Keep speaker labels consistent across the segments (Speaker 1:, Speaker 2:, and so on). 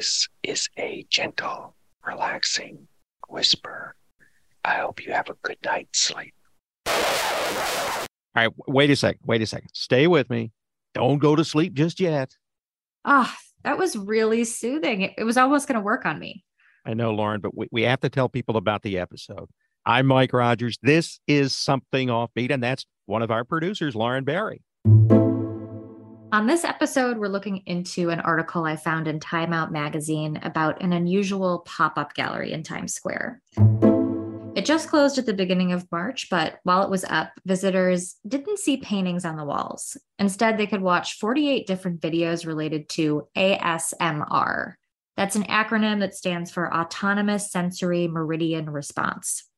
Speaker 1: This is a gentle, relaxing whisper. I hope you have a good night's sleep.
Speaker 2: All right, wait a second. Wait a second. Stay with me. Don't go to sleep just yet.
Speaker 3: Ah, oh, that was really soothing. It, it was almost going to work on me.
Speaker 2: I know, Lauren, but we, we have to tell people about the episode. I'm Mike Rogers. This is something offbeat, and that's one of our producers, Lauren Barry.
Speaker 3: On this episode, we're looking into an article I found in Time Out magazine about an unusual pop up gallery in Times Square. It just closed at the beginning of March, but while it was up, visitors didn't see paintings on the walls. Instead, they could watch 48 different videos related to ASMR. That's an acronym that stands for Autonomous Sensory Meridian Response.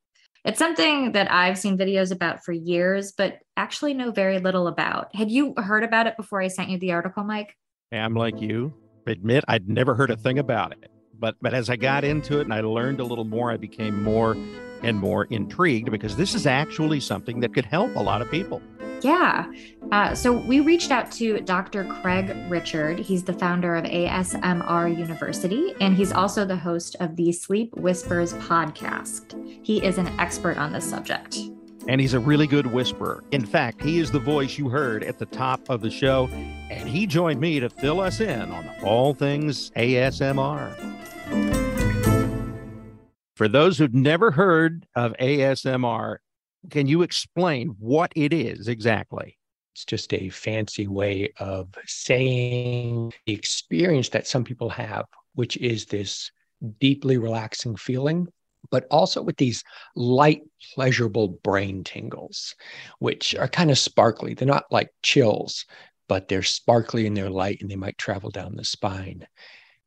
Speaker 3: It's something that I've seen videos about for years, but actually know very little about. Had you heard about it before I sent you the article, Mike?
Speaker 2: I'm like you. Admit I'd never heard a thing about it. But but as I got into it and I learned a little more, I became more and more intrigued because this is actually something that could help a lot of people.
Speaker 3: Yeah. Uh, so we reached out to Dr. Craig Richard. He's the founder of ASMR University, and he's also the host of the Sleep Whispers podcast. He is an expert on this subject.
Speaker 2: And he's a really good whisperer. In fact, he is the voice you heard at the top of the show, and he joined me to fill us in on all things ASMR. For those who've never heard of ASMR, can you explain what it is exactly?
Speaker 1: It's just a fancy way of saying the experience that some people have, which is this deeply relaxing feeling, but also with these light, pleasurable brain tingles, which are kind of sparkly. They're not like chills, but they're sparkly and they're light and they might travel down the spine.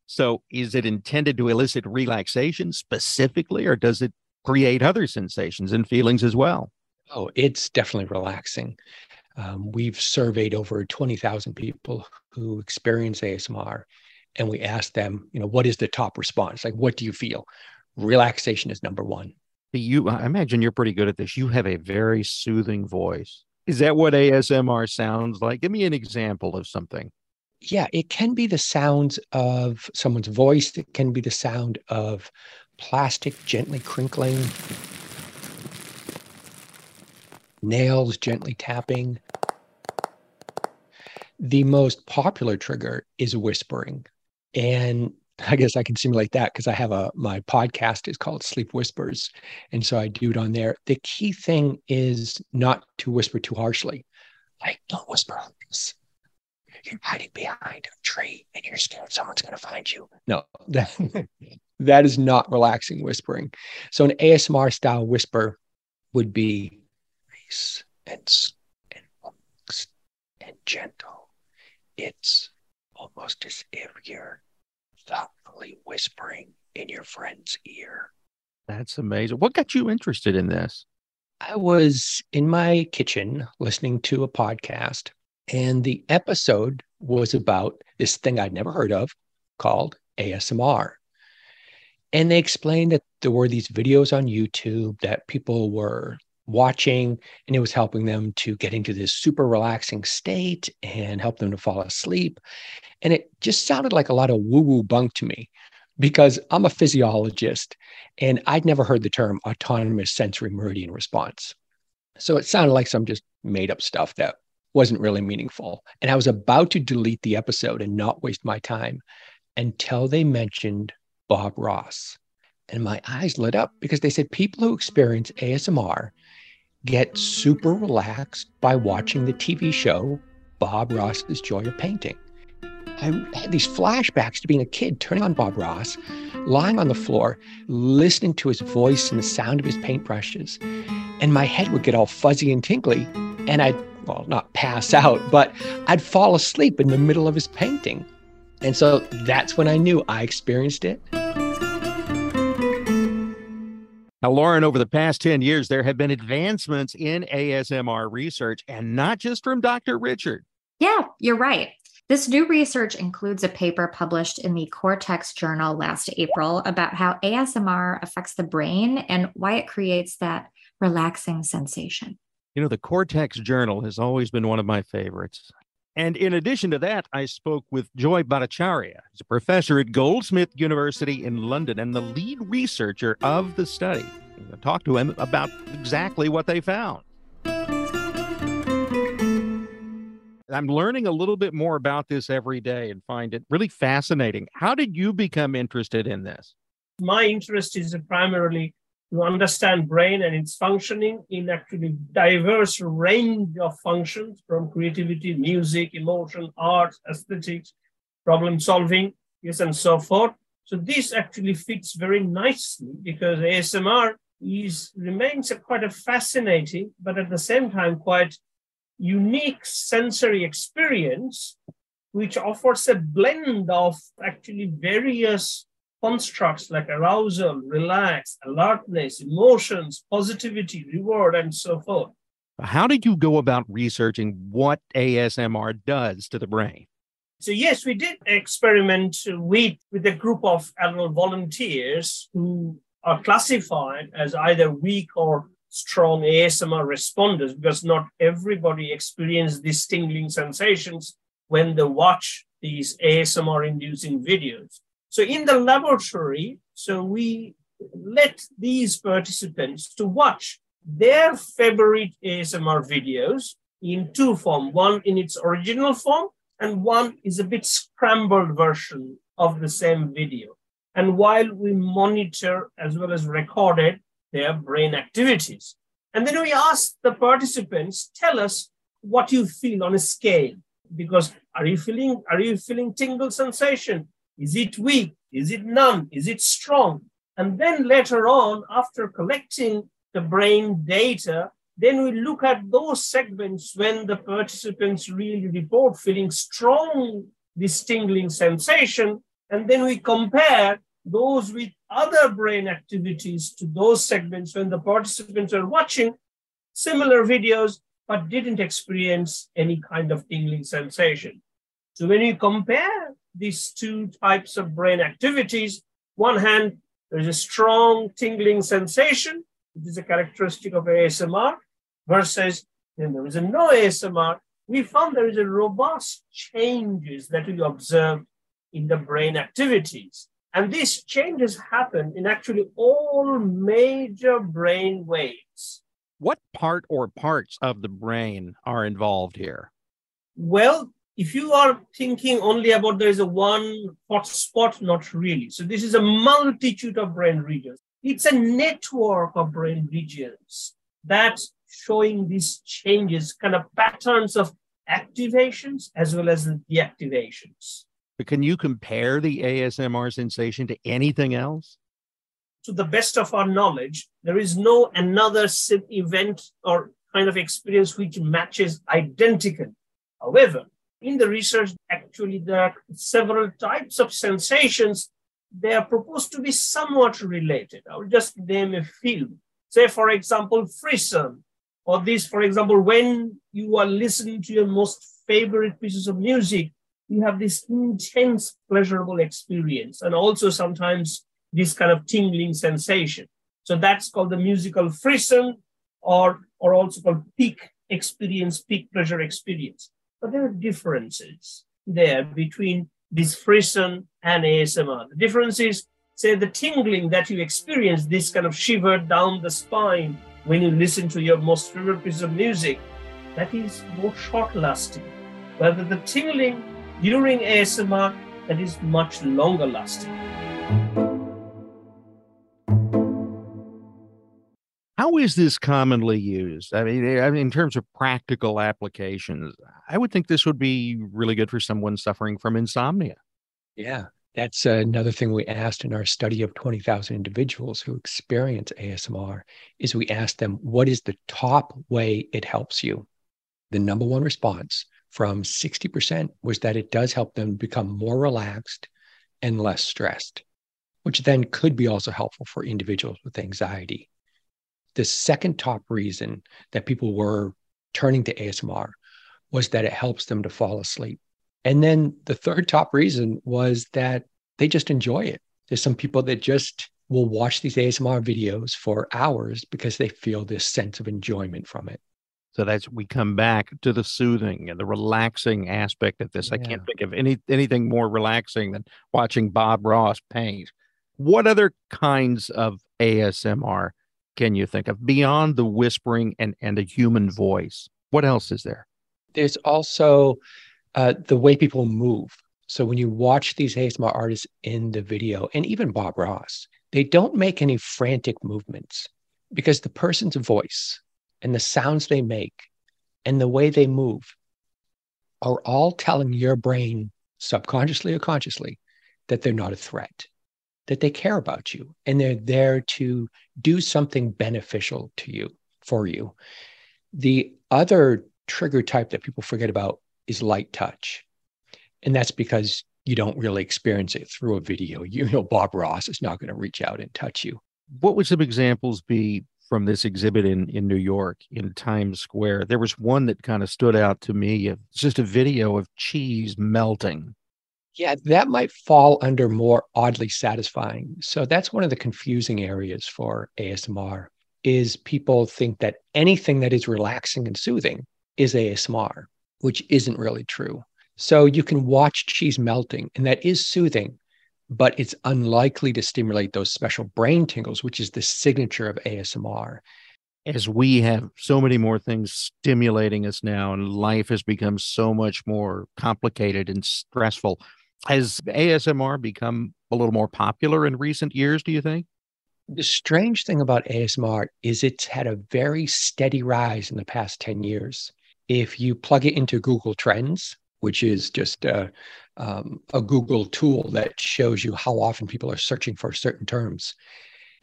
Speaker 2: So, is it intended to elicit relaxation specifically, or does it create other sensations and feelings as well?
Speaker 1: Oh, it's definitely relaxing. Um, we've surveyed over 20,000 people who experience ASMR, and we asked them, you know, what is the top response? Like, what do you feel? Relaxation is number one.
Speaker 2: You, I imagine you're pretty good at this. You have a very soothing voice. Is that what ASMR sounds like? Give me an example of something.
Speaker 1: Yeah, it can be the sounds of someone's voice. It can be the sound of plastic gently crinkling, nails gently tapping. The most popular trigger is whispering. And I guess I can simulate that because I have a my podcast is called Sleep Whispers. And so I do it on there. The key thing is not to whisper too harshly. Like, don't whisper. You're hiding behind a tree and you're scared someone's gonna find you. No, that, that is not relaxing whispering. So an ASMR style whisper would be nice and, and relaxed and gentle. It's almost as if you're thoughtfully whispering in your friend's ear.
Speaker 2: That's amazing. What got you interested in this?
Speaker 1: I was in my kitchen listening to a podcast, and the episode was about this thing I'd never heard of called ASMR. And they explained that there were these videos on YouTube that people were watching, and it was helping them to get into this super relaxing state and help them to fall asleep. And it just sounded like a lot of woo woo bunk to me because I'm a physiologist and I'd never heard the term autonomous sensory meridian response. So it sounded like some just made up stuff that wasn't really meaningful. And I was about to delete the episode and not waste my time until they mentioned Bob Ross. And my eyes lit up because they said people who experience ASMR get super relaxed by watching the TV show Bob Ross's Joy of Painting. I had these flashbacks to being a kid, turning on Bob Ross, lying on the floor, listening to his voice and the sound of his paintbrushes. And my head would get all fuzzy and tingly and I'd, well, not pass out, but I'd fall asleep in the middle of his painting. And so that's when I knew I experienced it.
Speaker 2: Now, Lauren, over the past 10 years, there have been advancements in ASMR research, and not just from Dr. Richard.
Speaker 3: Yeah, you're right. This new research includes a paper published in the Cortex Journal last April about how ASMR affects the brain and why it creates that relaxing sensation.
Speaker 2: You know, the Cortex Journal has always been one of my favorites. And in addition to that, I spoke with Joy Bhattacharya, who's a professor at Goldsmith University in London and the lead researcher of the study. I talked to him about exactly what they found. I'm learning a little bit more about this every day and find it really fascinating. How did you become interested in this?
Speaker 4: My interest is primarily to understand brain and its functioning in actually diverse range of functions from creativity, music, emotion, art, aesthetics, problem solving, yes, and so forth. So this actually fits very nicely because ASMR is remains a quite a fascinating, but at the same time quite unique sensory experience, which offers a blend of actually various constructs like arousal, relax, alertness, emotions, positivity, reward, and so forth.
Speaker 2: How did you go about researching what ASMR does to the brain?
Speaker 4: So yes, we did experiment with, with a group of adult volunteers who are classified as either weak or strong ASMR responders because not everybody experiences these tingling sensations when they watch these ASMR inducing videos. So in the laboratory, so we let these participants to watch their favorite ASMR videos in two form, one in its original form and one is a bit scrambled version of the same video. And while we monitor as well as recorded their brain activities. And then we ask the participants, tell us what you feel on a scale. Because are you feeling, are you feeling tingle sensation? Is it weak? Is it none? Is it strong? And then later on, after collecting the brain data, then we look at those segments when the participants really report feeling strong, this tingling sensation. And then we compare those with other brain activities to those segments when the participants are watching similar videos but didn't experience any kind of tingling sensation. So when you compare these two types of brain activities, one hand, there's a strong tingling sensation, which is a characteristic of ASMR, versus when there is a no ASMR, we found there is a robust changes that we observed in the brain activities. And these changes happen in actually all major brain waves.
Speaker 2: What part or parts of the brain are involved here?
Speaker 4: Well, if you are thinking only about there is a one hot spot, not really. So this is a multitude of brain regions. It's a network of brain regions that showing these changes, kind of patterns of activations as well as the deactivations.
Speaker 2: But can you compare the ASMR sensation to anything else?
Speaker 4: To the best of our knowledge, there is no another event or kind of experience which matches identically. However, in the research, actually, there are several types of sensations. They are proposed to be somewhat related. I will just name a few. Say, for example, frisson, or this, for example, when you are listening to your most favorite pieces of music, you have this intense pleasurable experience and also sometimes this kind of tingling sensation. So that's called the musical frisson or, or also called peak experience, peak pleasure experience. But there are differences there between this frisson and ASMR. The difference is, say, the tingling that you experience, this kind of shiver down the spine when you listen to your most favorite piece of music, that is more short lasting. Whether the tingling during ASMR that is much longer lasting.
Speaker 2: How is this commonly used? Eh, I mean, in terms of practical applications, I would think this would be really good for someone suffering from insomnia.
Speaker 1: Yeah, that's another thing we asked in our study of 20,000 individuals who experience ASMR is we asked them what is the top way it helps you? the number one response from 60% was that it does help them become more relaxed and less stressed, which then could be also helpful for individuals with anxiety. The second top reason that people were turning to ASMR was that it helps them to fall asleep. And then the third top reason was that they just enjoy it. There's some people that just will watch these ASMR videos for hours because they feel this sense of enjoyment from it.
Speaker 2: So that's we come back to the soothing and the relaxing aspect of this. Yeah. I can't think of any anything more relaxing than watching Bob Ross paint. What other kinds of ASMR can you think of beyond the whispering and, and a human voice? What else is there?
Speaker 1: There's also uh, the way people move. So when you watch these ASMR artists in the video, and even Bob Ross, they don't make any frantic movements because the person's voice and the sounds they make and the way they move are all telling your brain, subconsciously or consciously, that they're not a threat that they care about you and they're there to do something beneficial to you for you. The other trigger type that people forget about is light touch. And that's because you don't really experience it through a video. You know, Bob Ross is not going to reach out and touch you.
Speaker 2: What would some examples be from this exhibit in, in New York in Times Square? There was one that kind of stood out to me. It's just a video of cheese melting
Speaker 1: yeah, that might fall under more oddly satisfying. So that's one of the confusing areas for ASMR is people think that anything that is relaxing and soothing is ASMR, which isn't really true. So you can watch cheese melting and that is soothing, but it's unlikely to stimulate those special brain tingles, which is the signature of ASMR.
Speaker 2: As we have so many more things stimulating us now, and life has become so much more complicated and stressful, has ASMR become a little more popular in recent years, do you think?
Speaker 1: The strange thing about ASMR is it's had a very steady rise in the past 10 years. If you plug it into Google Trends, which is just a, um, a Google tool that shows you how often people are searching for certain terms,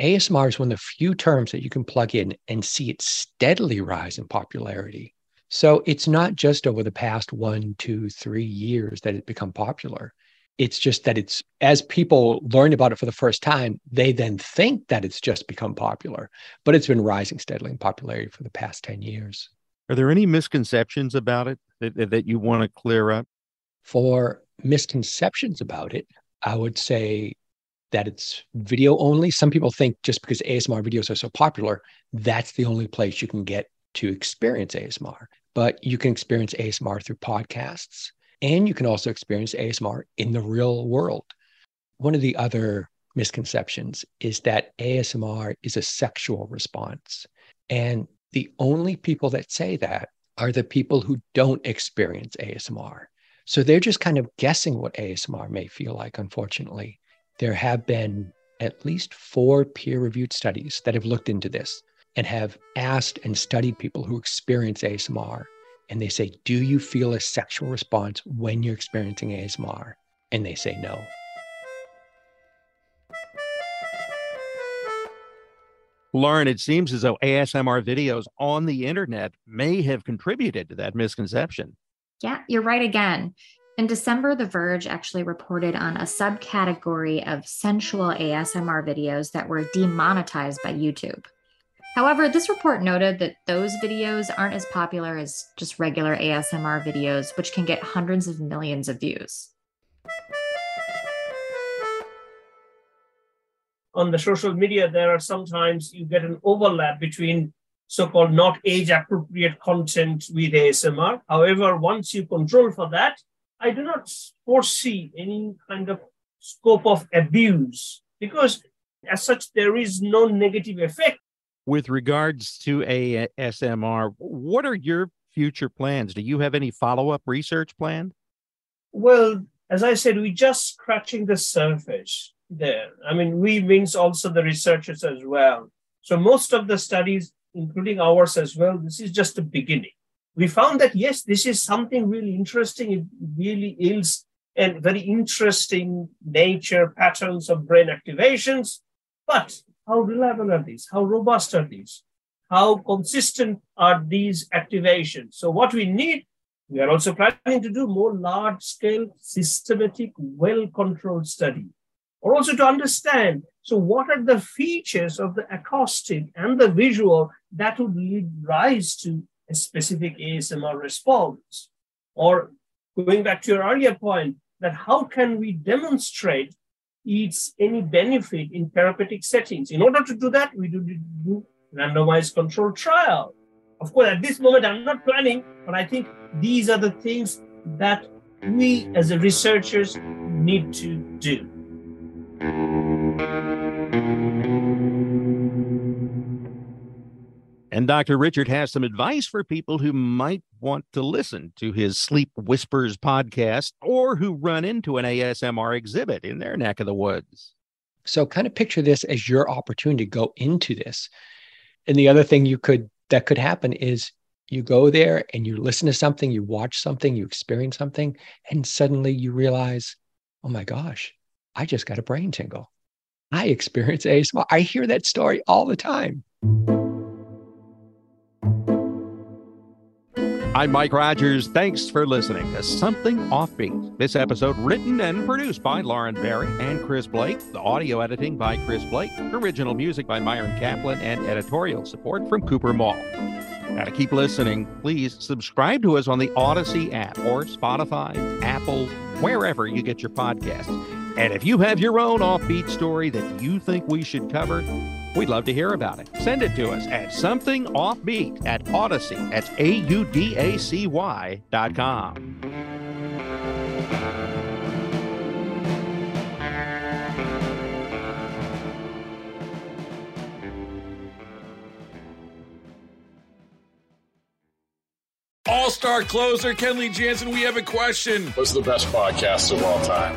Speaker 1: ASMR is one of the few terms that you can plug in and see it steadily rise in popularity. So it's not just over the past one, two, three years that it become popular. It's just that it's as people learn about it for the first time, they then think that it's just become popular, but it's been rising steadily in popularity for the past 10 years.
Speaker 2: Are there any misconceptions about it that, that you want to clear up?
Speaker 1: For misconceptions about it, I would say that it's video only. Some people think just because ASMR videos are so popular, that's the only place you can get to experience ASMR. But you can experience ASMR through podcasts. And you can also experience ASMR in the real world. One of the other misconceptions is that ASMR is a sexual response. And the only people that say that are the people who don't experience ASMR. So they're just kind of guessing what ASMR may feel like, unfortunately. There have been at least four peer reviewed studies that have looked into this and have asked and studied people who experience ASMR and they say, Do you feel a sexual response when you're experiencing ASMR? And they say no.
Speaker 2: Lauren, it seems as though ASMR videos on the internet may have contributed to that misconception.
Speaker 3: Yeah, you're right again. In December, The Verge actually reported on a subcategory of sensual ASMR videos that were demonetized by YouTube. However, this report noted that those videos aren't as popular as just regular ASMR videos, which can get hundreds of millions of views.
Speaker 4: On the social media, there are sometimes you get an overlap between so-called not age-appropriate content with ASMR. However, once you control for that, I do not foresee any kind of scope of abuse because as such, there is no negative effect
Speaker 2: with regards to ASMR, what are your future plans? Do you have any follow up research planned?
Speaker 4: Well, as I said, we're just scratching the surface there. I mean, we means also the researchers as well. So most of the studies, including ours as well, this is just the beginning. We found that yes, this is something really interesting. It really is and very interesting nature patterns of brain activations. But how reliable are these? How robust are these? how consistent are these activations. So what we need, we are also planning to do more large scale, systematic, well controlled study, or also to understand, so what are the features of the acoustic and the visual that would lead rise to a specific ASMR response? Or going back to your earlier point, that how can we demonstrate its any benefit in therapeutic settings? In order to do that, we do, do randomized controlled trial. Of course, at this moment, I'm not planning, but I think these are the things that we as researchers need to do.
Speaker 2: And Dr. Richard has some advice for people who might want to listen to his Sleep Whispers podcast or who run into an ASMR exhibit in their neck of the woods.
Speaker 1: So, kind of picture this as your opportunity to go into this. And the other thing you could that could happen is you go there and you listen to something, you watch something, you experience something, and suddenly you realize, oh my gosh, I just got a brain tingle. I experience ASMR. I hear that story all the time.
Speaker 2: I'm Mike Rogers. Thanks for listening to Something Offbeat. This episode written and produced by Lauren Berry and Chris Blake. The audio editing by Chris Blake. Original music by Myron Kaplan and editorial support from Cooper Mall. Now to keep listening, please subscribe to us on the Audacy app or Spotify, Apple, wherever you get your podcasts. And if you have your own offbeat story that you think we should cover, We'd love to hear about it. Send it to us at something offbeat at Audacy. That's A U D A C Y dot com.
Speaker 5: All star closer Kenley Jansen, we have a question.
Speaker 6: What's the best podcast of all time?